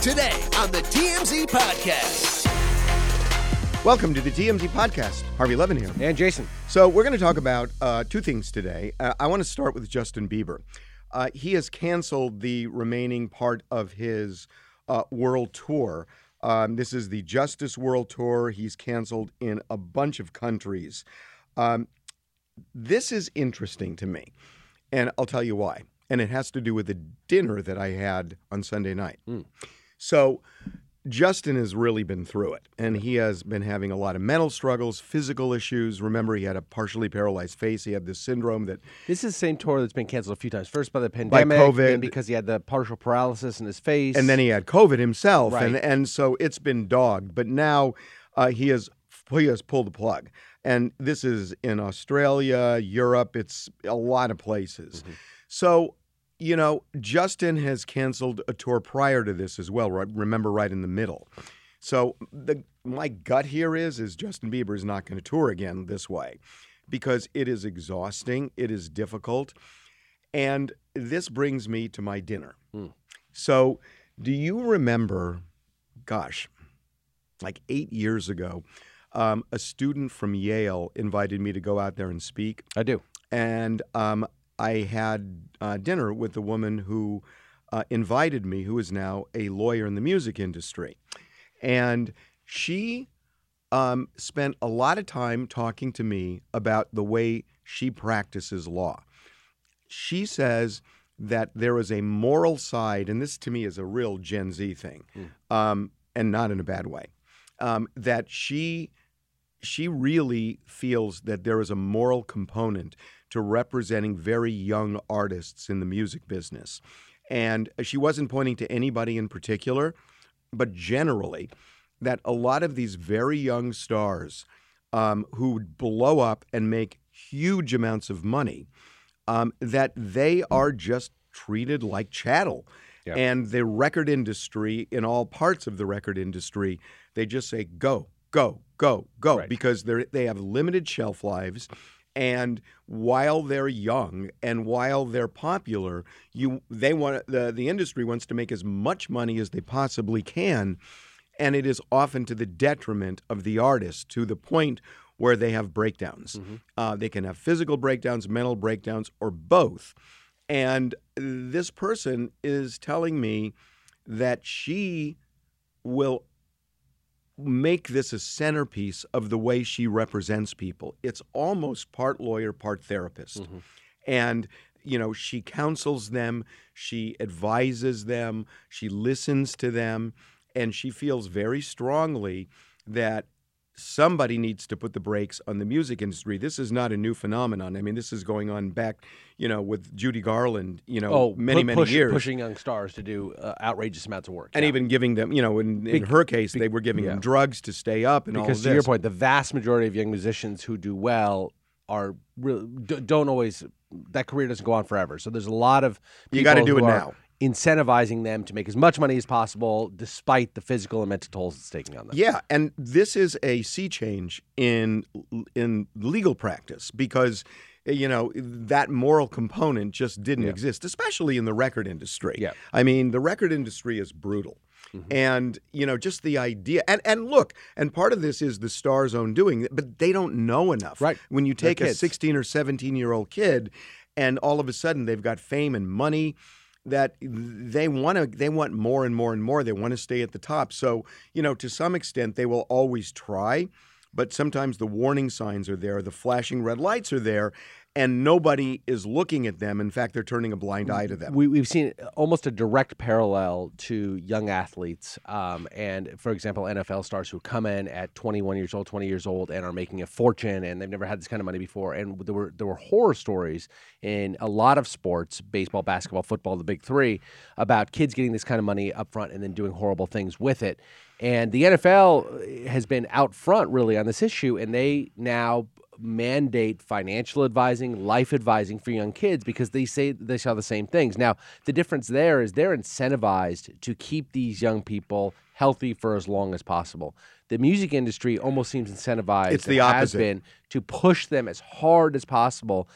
today on the TMZ Podcast. Welcome to the TMZ podcast. Harvey Levin here. And Jason. So, we're going to talk about uh, two things today. Uh, I want to start with Justin Bieber. Uh, he has canceled the remaining part of his uh, world tour. Um, this is the Justice World Tour. He's canceled in a bunch of countries. Um, this is interesting to me, and I'll tell you why. And it has to do with the dinner that I had on Sunday night. So, Justin has really been through it, and he has been having a lot of mental struggles, physical issues. Remember, he had a partially paralyzed face. He had this syndrome that This is the same tour that's been canceled a few times. First by the pandemic, by COVID. then because he had the partial paralysis in his face. and then he had COVID himself, and Right. and so it's been dogged. But now uh, he has he has pulled the plug, and this is in Australia, Europe. It's a lot of places. So you know, Justin has canceled a tour prior to this as well. Right, remember, right in the middle. So the my gut here is is Justin Bieber is not going to tour again this way because it is exhausting, it is difficult, and this brings me to my dinner. So, do you remember, gosh, like eight years ago, um, a student from Yale invited me to go out there and speak, I do. and um, I had uh, dinner with the woman who uh, invited me, who is now a lawyer in the music industry, and she um, spent a lot of time talking to me about the way she practices law. She says that there is a moral side, and this to me is a real Gen Z thing, um, and not in a bad way. Um, that she she really feels that there is a moral component to representing very young artists in the music business. And she wasn't pointing to anybody in particular, but generally, that a lot of these very young stars um, who blow up and make huge amounts of money, um, that they are just treated like chattel. Yeah. And the record industry, in all parts of the record industry, they just say, go, go, go, go, Right. because they they have limited shelf lives. And while they're young and while they're popular, you they want the the industry wants to make as much money as they possibly can, and it is often to the detriment of the artist to the point where they have breakdowns. Uh, they can have physical breakdowns, mental breakdowns, or both. And this person is telling me that she will make this a centerpiece of the way she represents people. It's almost part lawyer, part therapist. Mm-hmm. And you know, she counsels them, she advises them, she listens to them, and she feels very strongly that somebody needs to put the brakes on the music industry. This is not a new phenomenon. I mean, this is going on back, you know, with Judy Garland, you know, Oh, many, many push- years. pushing young stars to do uh, outrageous amounts of work. and Yeah. even giving them, you know, in, in Bec- her case, bec- they were giving yeah. them drugs to stay up and all because of to your point, the vast majority of young musicians who do well are really don't always that career doesn't go on forever. So there's a lot of You gotta do it are now. Incentivizing them to make as much money as possible, despite the physical and mental tolls it's taking on them. Yeah, and this is a sea change in in legal practice because you know that moral component just didn't Yeah. exist, especially in the record industry. Yeah. I mean, the record industry is brutal. Mm-hmm. And you know, just the idea, and and look, and part of this is the stars' own doing, but they don't know enough. Right. When you take a sixteen or seventeen year old kid, and all of a sudden they've got fame and money, that they want to they want more and more and more. They want to stay at the top. So you know to some extent they will always try but sometimes the warning signs are there the flashing red lights are there and nobody is looking at them in fact they're turning a blind eye to them We, we've seen almost a direct parallel to young athletes, um, and for example, NFL stars who come in at 21 years old, 20 years old, and are making a fortune, and they've never had this kind of money before. And there were there were horror stories in a lot of sports, baseball, basketball, football, the big three, about kids getting this kind of money up front and then doing horrible things with it. And the NFL has been out front really on this issue, and they now mandate financial advising, life advising for young kids because they say they saw the same things. Now, the difference there is they're incentivized to keep these young people healthy for as long as possible. The music industry almost seems incentivized It's the and has opposite. been to push them as hard as possible.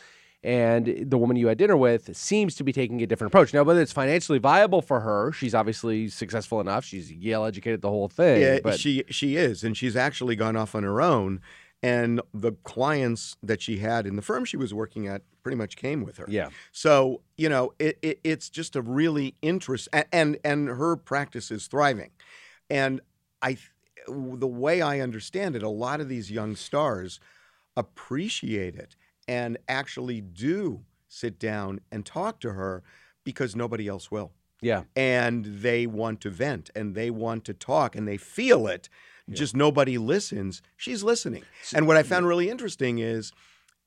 And the woman you had dinner with seems to be taking a different approach. Now, whether it's financially viable for her, she's obviously successful enough. She's Yale educated, the whole thing. Yeah, but she she is, and she's actually gone off on her own. And the clients that she had in the firm she was working at pretty much came with her. yeah, So you know, it, it it's just a really interest, and, and and her practice is thriving, and I, the way I understand it, a lot of these young stars appreciate it and actually do sit down and talk to her because nobody else will yeah. and they want to vent and they want to talk and they feel it. Just nobody listens. She's listening. And what I found really interesting is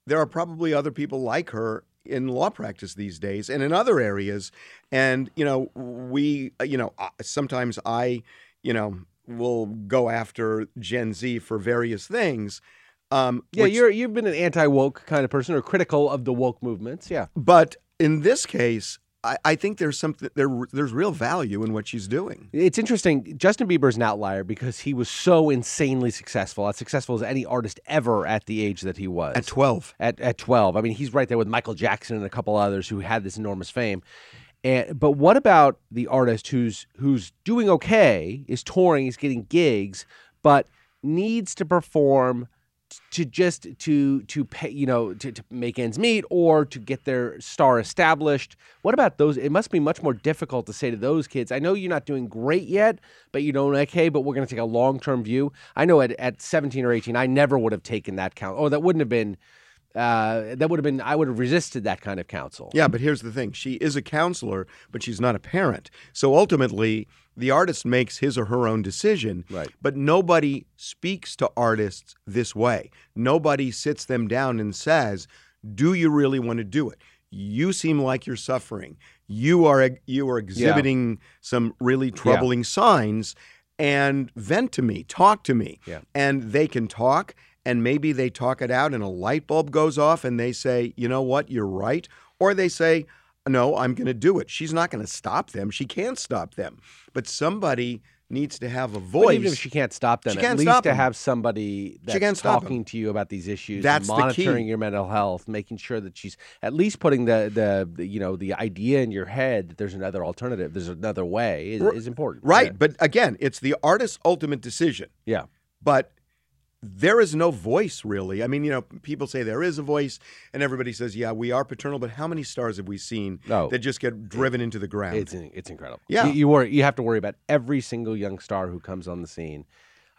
there are probably other people like her in law practice these days and in other areas. And, you know, we, uh, you know, sometimes I, you know, will go after Gen Z for various things. Um, Yeah, which- you're you've been an anti woke kind of person or critical of the woke movements. Yeah. but in this case, I, I think there's something there. There's real value in what she's doing. It's interesting. Justin Bieber's an outlier because he was so insanely successful, as successful as any artist ever at the age that he was. At 12. at, at 12. I mean, he's right there with Michael Jackson and a couple others who had this enormous fame. And but what about the artist who's who's doing okay, is touring, is getting gigs, but needs to perform to just to to pay, you know, to, to make ends meet or to get their star established. What about those? It must be much more difficult to say to those kids, I know you're not doing great yet, but you're doing okay, but we're going to take a long-term view. I know at, at 17 or 18, I never would have taken that count. Oh, that wouldn't have been uh, that would have been I would have resisted that kind of counsel. Yeah, but here's the thing. She is a counselor, but she's not a parent. So ultimately, the artist makes his or her own decision. Right. But nobody speaks to artists this way. Nobody sits them down and says, "Do you really want to do it? You seem like you're suffering. You are you are exhibiting some really troubling signs and vent to me, talk to me." Yeah. And they can talk and maybe they talk it out and a light bulb goes off and they say, "You know what? You're right." Or they say, "No, I'm going to do it." She's not going to stop them. She can't stop them. But somebody needs to have a But voice. even if she can't stop them, She at can't least stop to them. have somebody that's talking to you about these issues, That's monitoring your mental health, making sure that she's at least putting the, the the you know the idea in your head that there's another alternative, there's another way is, is important. Right. But again, it's the artist's ultimate decision. Yeah. But there is no voice really. I mean, you know, people say there is a voice, and everybody says, yeah, we are paternal, but how many stars have we seen No. that just get driven into the ground? It's it's incredible. Yeah. you, you worry. You have to worry about every single young star who comes on the scene.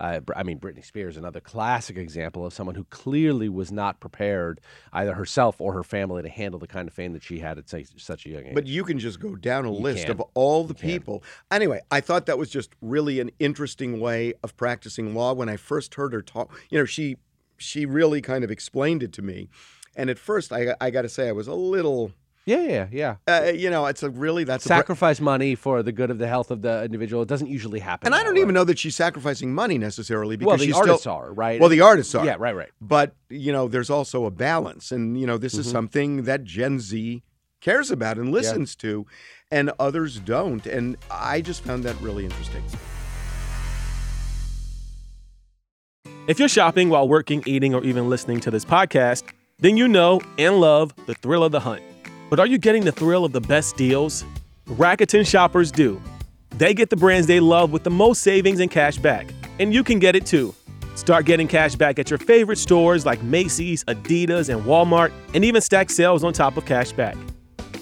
Uh, I mean, Britney Spears, is another classic example of someone who clearly was not prepared, either herself or her family, to handle the kind of fame that she had at such, such a young age. But you can just go down a list can. of all the can. people. Anyway, I thought that was just really an interesting way of practicing law. When I first heard her talk, you know, she she really kind of explained it to me. And at first, I, I got to say, I was a little, yeah, yeah, yeah. uh, you know, it's a really that's a, bra- Sacrifice money for the good of the health of the individual. It doesn't usually happen. and I don't way. even know that she's sacrificing money necessarily because Well, the she's artists still, are right. Well, the artists are. Yeah, right, right. But you know, there's also a balance, and you know, this is Mhm. something that Gen Z cares about and listens to, and others don't. And I just found that really interesting. If you're shopping while working, eating, or even listening to this podcast, then you know and love the thrill of the hunt. But are you getting the thrill of the best deals? Rakuten shoppers do. They get the brands they love with the most savings and cash back, and you can get it too. Start getting cash back at your favorite stores like Macy's, Adidas, and Walmart, and even stack sales on top of cash back.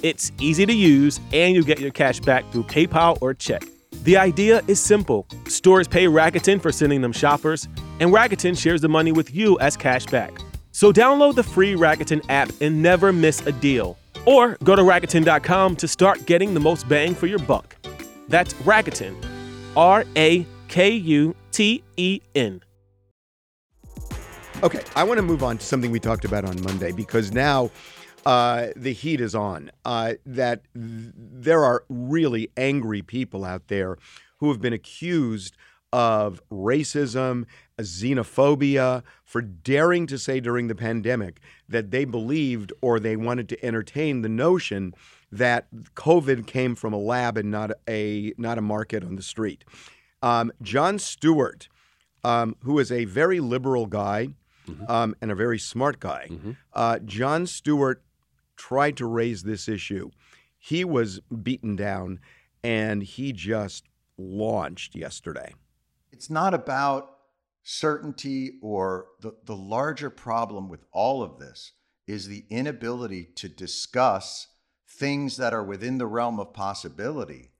It's easy to use, and you get your cash back through PayPal or check. The idea is simple. Stores pay Rakuten for sending them shoppers, and Rakuten shares the money with you as cash back. So download the free Rakuten app and never miss a deal. Or go to Rakuten.com to start getting the most bang for your buck. That's Rakuten. R A K U T E N. Okay, I want to move on to something we talked about on Monday because now uh, the heat is on. Uh, that th- there are really angry people out there who have been accused of racism, xenophobia, for daring to say during the pandemic that they believed or they wanted to entertain the notion that COVID came from a lab and not a not a market on the street. Um, Jon Stewart, um, who is a very liberal guy um, and a very smart guy, uh, Jon Stewart tried to raise this issue, he was beaten down and he just launched yesterday. It's not about certainty or the, the larger problem with all of this is the inability to discuss things that are within the realm of possibility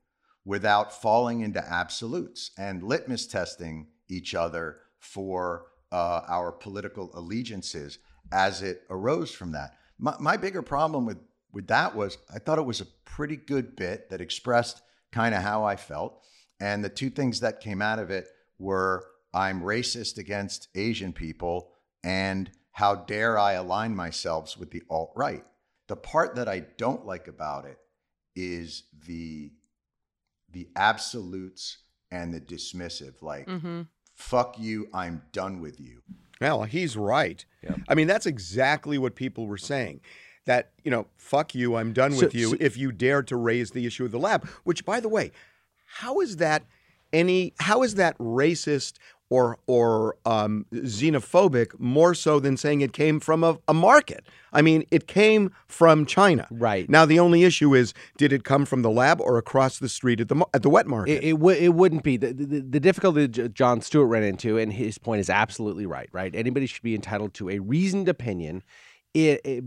without falling into absolutes and litmus testing each other for uh, our political allegiances as it arose from that. My, my bigger problem with, with that was I thought it was a pretty good bit that expressed kind of how I felt. And the two things that came out of it were I'm racist against Asian people and how dare I align myself with the alt right. The part that I don't like about it is the the absolutes and the dismissive like Mm-hmm. fuck you i'm done with you Well, he's right. I mean, that's exactly what people were saying. That, you know, fuck you, I'm done So- with you so- if you dare to raise the issue of the lab, which by the way, how is that any how is that racist or or um, xenophobic more so than saying it came from a, a market? I mean, it came from China. Right. Now the only issue is did it come from the lab or across the street at the at the wet market? It, it, w- it wouldn't be the, the, the difficulty that Jon Stewart ran into, and his point is absolutely right. Right, anybody should be entitled to a reasoned opinion, it, it-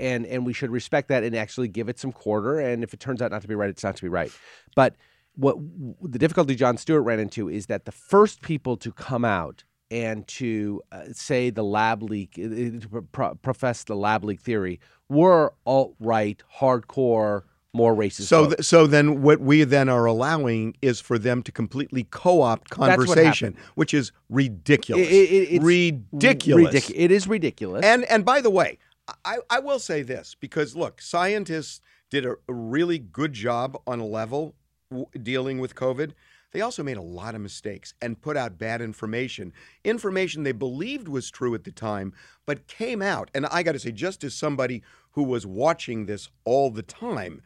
and and we should respect that and actually give it some quarter. And if it turns out not to be right, it's not to be right. But what the difficulty Jon Stewart ran into is that the first people to come out and to uh, say the lab leak, uh, to pro- profess the lab leak theory, were alt right, hardcore, more racist. So, th- so then what we then are allowing is for them to completely co-opt conversation, which is ridiculous. It- it- ridiculous. ridic- it is ridiculous. And and by the way, I, I will say this because look, scientists did a really good job on a level w- dealing with COVID. They also made a lot of mistakes and put out bad information, information they believed was true at the time, but came out. And I got to say, just as somebody who was watching this all the time,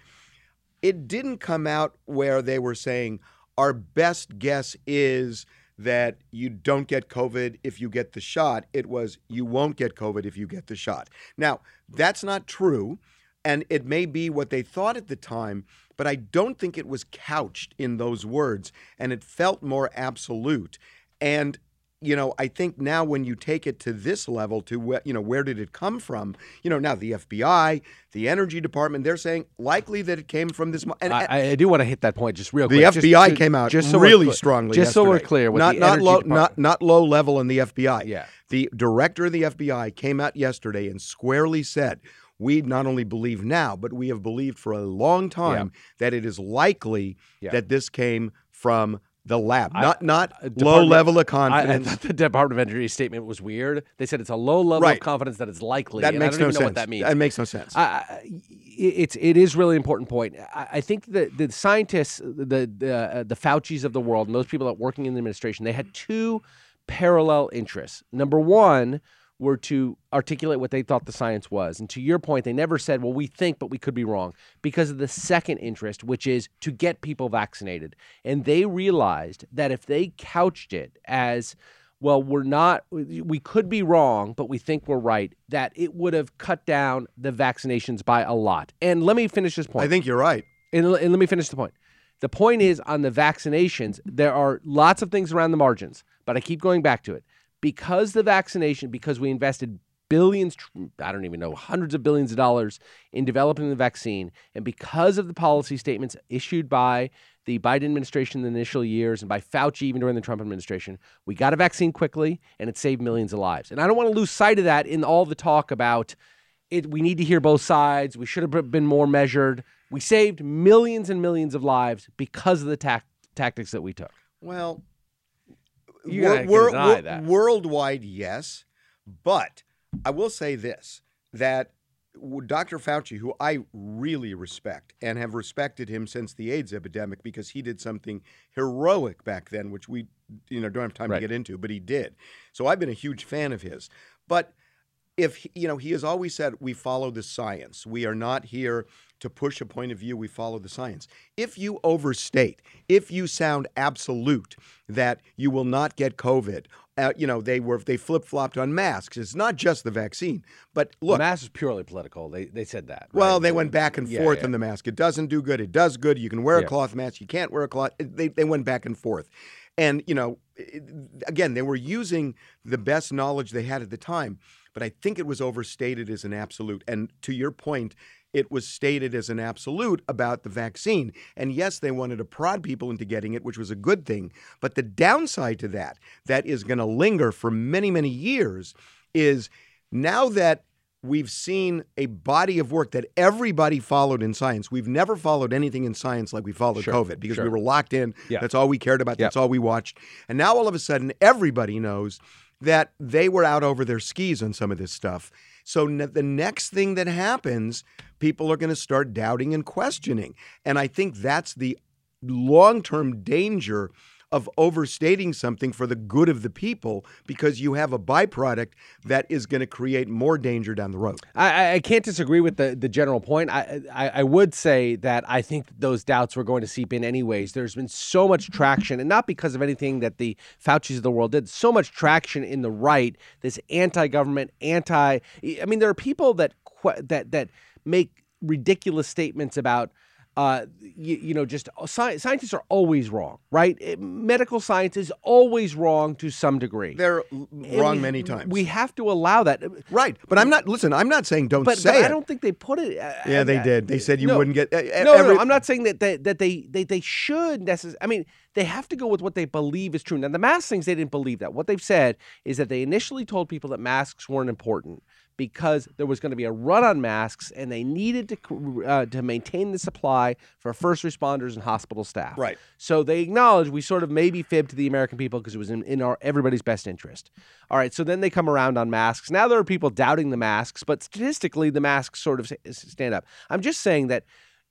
it didn't come out where they were saying our best guess is that you don't get COVID if you get the shot. It was you won't get COVID if you get the shot. Now, that's not true. And it may be what they thought at the time, but I don't think it was couched in those words. And it felt more absolute. And you know, I think now when you take it to this level, to where, you know, where did it come from? You know, now the FBI, the Energy Department, they're saying likely that it came from this. mo- And, I, I do want to hit that point just real the quick. Just FBI to- came out just so really strongly. Just so we're clear, with not the not low, Department. not not low level in the FBI. Yeah. the director of the FBI came out yesterday and squarely said, "We not only believe now, but we have believed for a long time that it is likely Yeah. that this came from the lab, I- not not uh, low level of I, I confidence." the Department of Energy statement was weird. They said it's a low level Right. of confidence that it's likely. that and makes I don't no even sense. know what that means. That makes no sense. I, I- it's it is really important point. I, I think that the scientists, the the uh, the Fauci's of the world, and those people that working in the administration, they had two parallel interests. Number one were to articulate what they thought the science was, and to your point, they never said, "Well, we think, but we could be wrong," because of the second interest, which is to get people vaccinated. And they realized that if they couched it as well, we're not, we could be wrong, but we think we're right, that it would have cut down the vaccinations by a lot. And let me finish this point. I think you're right. and, and let me finish the point. The point is on the vaccinations, there are lots of things around the margins, but I keep going back to it. Because the vaccination, because we invested billions, I don't even know, hundreds of billions of dollars in developing the vaccine, and because of the policy statements issued by the Biden administration in the initial years and by Fauci even during the Trump administration, we got a vaccine quickly and it saved millions of lives. And I don't want to lose sight of that in all the talk about it. We need to hear both sides. We should have been more measured. We saved millions and millions of lives because of the tac- tactics that we took. Well, You're wor- wor- deny that. worldwide, yes, but I will say this: that Dr. Fauci, who I really respect and have respected him since the AIDS epidemic because he did something heroic back then, which we you know don't have time Right. to get into, but he did. So I've been a huge fan of his, but. If he- you know, he has always said we follow the science. We are not here to push a point of view. We follow the science. If you overstate, if you sound absolute that you will not get COVID, Uh, you know, they were they flip flopped on masks. It's not just the vaccine, but The look. mask is purely political. They they said that. Well, right? they went back and Yeah, forth yeah. on the mask. It doesn't do good. It does good. You can wear a Yeah. cloth mask. You can't wear a cloth. They they went back and forth, and you know, again, they were using the best knowledge they had at the time. But I think it was overstated as an absolute. And to your point, it was stated as an absolute about the vaccine. And yes, they wanted to prod people into getting it, which was a good thing. But the downside to that, that is going to linger for many, many years, is now that we've seen a body of work that everybody followed in science. We've never followed anything in science like we followed Sure, COVID because we were locked in. Yeah. That's all we cared about. That's all we watched. And now all of a sudden, everybody knows that they were out over their skis on some of this stuff. So ne- the next thing that happens, people are going to start doubting and questioning. And I think that's the long term danger of overstating something for the good of the people because you have a byproduct that is going to create more danger down the road. I, I- can't disagree with the, the general point. I, I I would say that I think those doubts were going to seep in anyways. There's been so much traction, and not because of anything that the Fauci's of the world did. So much traction in the right, this anti-government, anti. I mean, there are people that that that make ridiculous statements about. Uh, you, you know, just sci- scientists are always wrong, right? Eh, Medical science is always wrong to some degree. They're l- wrong we- many times. We have to allow that. right. But I'm not, listen, I'm not saying don't But, say but it. I don't think they put it. uh, yeah, they uh, did. They said you no. wouldn't get. uh, No, every, no, I'm not saying that they, that they they they should necessarily. I mean, they have to go with what they believe is true. Now, the mask things, they didn't believe that. What they've said is that they initially told people that masks weren't important because there was going to be a run on masks, and they needed to uh, to maintain the supply for first responders and hospital staff. Right. So they acknowledge we sort of maybe fibbed to the American people because it was in, in our everybody's best interest. All right. So then they come around on masks. Now there are people doubting the masks, but statistically the masks sort of stand up. I'm just saying that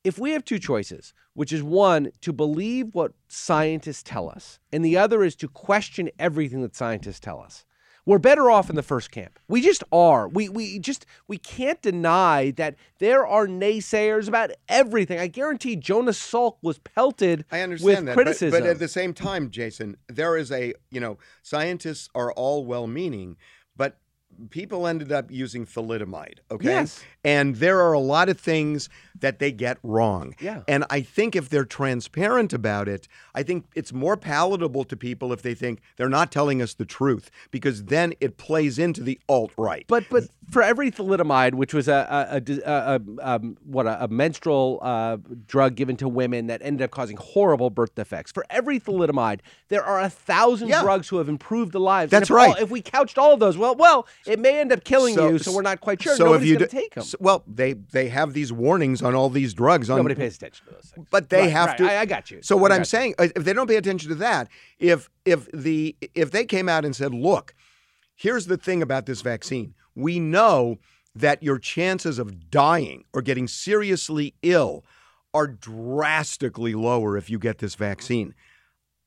if we have two choices, which is one to believe what scientists tell us, and the other is to question everything that scientists tell us. We're better off in the first camp. We just are. We we just we can't deny that there are naysayers about everything. I guarantee Jonas Salk was pelted I understand with that, but- criticism. But, at the same time, Jason, there is a you know scientists are all well-meaning, but people ended up using thalidomide. Okay, Yes. and there are a lot of things that they get wrong. Yeah. and I think if they're transparent about it, I think it's more palatable to people if they think they're not telling us the truth, because then it plays into the alt right. But but for every thalidomide, which was a a, a, a, a um, what a, a menstrual uh, drug given to women that ended up causing horrible birth defects, for every thalidomide, there are a thousand Yeah. drugs who have improved the lives. That's if all- right. if we couched all of those, well, well, it may end up killing So- you. So we're not quite sure. So Nobody's if you do- take them. so- well, they they have these warnings on all these drugs. On Nobody pays attention to those things. but they Right, have right. to. I, I got you. So what I I'm you. saying, if they don't pay attention to that, if if the if they came out and said, "Look, here's the thing about this vaccine. We know that your chances of dying or getting seriously ill are drastically lower if you get this vaccine."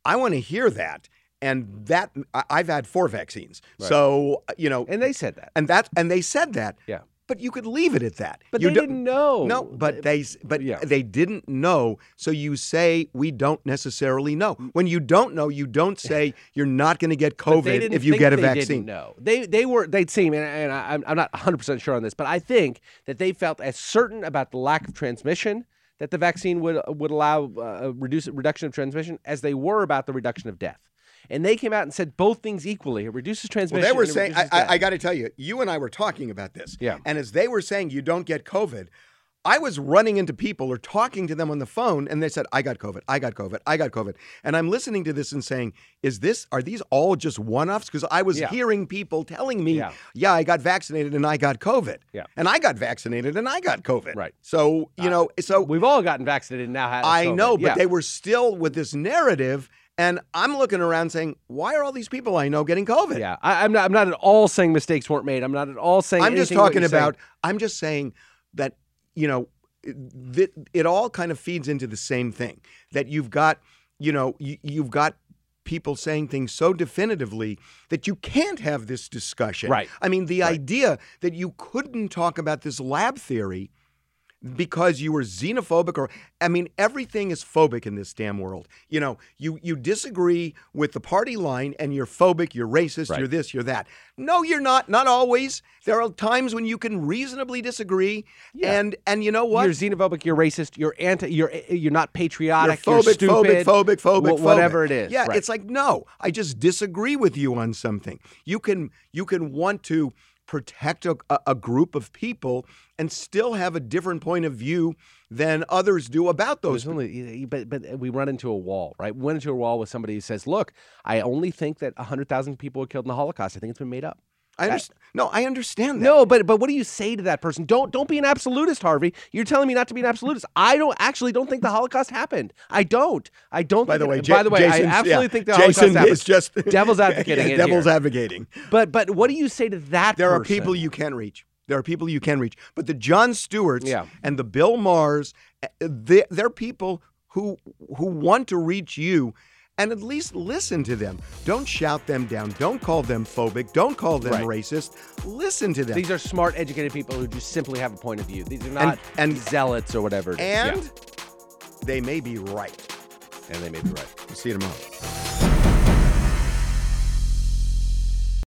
I want to hear that. And that I've had four vaccines. So, uh, you know, And they said that. and that and they said that. Yeah. But you could leave it at that. But You they didn't know. no, but they but yeah. they didn't know. So you say we don't necessarily know. When you don't know, you don't say you're not going to get COVID if you get a they vaccine. Didn't know. They they were they'd seen and, and I, I'm not 100 percent sure on this, but I think that they felt as certain about the lack of transmission that the vaccine would would allow uh, a reduce reduction of transmission as they were about the reduction of death. And they came out and said both things equally. It reduces transmission. Well, they were saying, I, I. I got to tell you, you and I were talking about this. Yeah. And as they were saying, you don't get COVID, I was running into people or talking to them on the phone, and they said, I got COVID, I got COVID, I got COVID. And I'm listening to this and saying, is this, are these all just one offs? Because I was Yeah. hearing people telling me, Yeah. yeah. I got vaccinated and I got COVID. Yeah. And I got vaccinated and I got COVID. Right. So, you know, so We've all gotten vaccinated and now had I COVID. know, but Yeah. they were still with this narrative. And I'm looking around saying, why are all these people I know getting COVID? Yeah, I, I'm not. I'm not at all saying mistakes weren't made. I'm not at all saying. I'm just talking saying. about, I'm just saying that, you know, that it all kind of feeds into the same thing that you've got, you know, you, you've got people saying things so definitively that you can't have this discussion. Right. I mean, the Right. idea that you couldn't talk about this lab theory because you were xenophobic or I mean everything is phobic in this damn world. You know, you you disagree with the party line and you're phobic, you're racist, Right. you're this, you're that. No, you're not. Not always. There are times when you can reasonably disagree. And and you know what? You're xenophobic. You're racist. You're anti. You're you're not You're patriotic. phobic, you're stupid. phobic, phobic, phobic, wh- whatever phobic. it is. Yeah, right. it's like no, I just disagree with you on something. You can you can want to protect a, a, group of people and still have a different point of view than others do about those. Only, but but we run into a wall, right? We went into a wall with somebody who says, "Look, I only think that hundred thousand people were killed in the Holocaust. I think it's been made up." I understand. No, I understand that. No, but but what do you say to that person? Don't don't be an absolutist, Harvey. You're telling me not to be an absolutist. I don't actually don't think the Holocaust happened. I don't. I don't. By think the way, it- Ja- by the way, Jason's- I absolutely yeah, think the Jason Holocaust happened. is just Devil's advocating Yeah, devil's here. advocating. But but what do you say to that? Person? There are people you can reach. There are people you can reach. But the Jon Stewarts Yeah. and the Bill Mahers, eh, they, they're people who who want to reach you and at least listen to them. Don't shout them down. Don't call them phobic. Don't call them Right. racist. Listen to them. These are smart, educated people who just simply have a point of view. These are not and- zealots or whatever. And Yeah. they may be right. and they may be right. We See you tomorrow.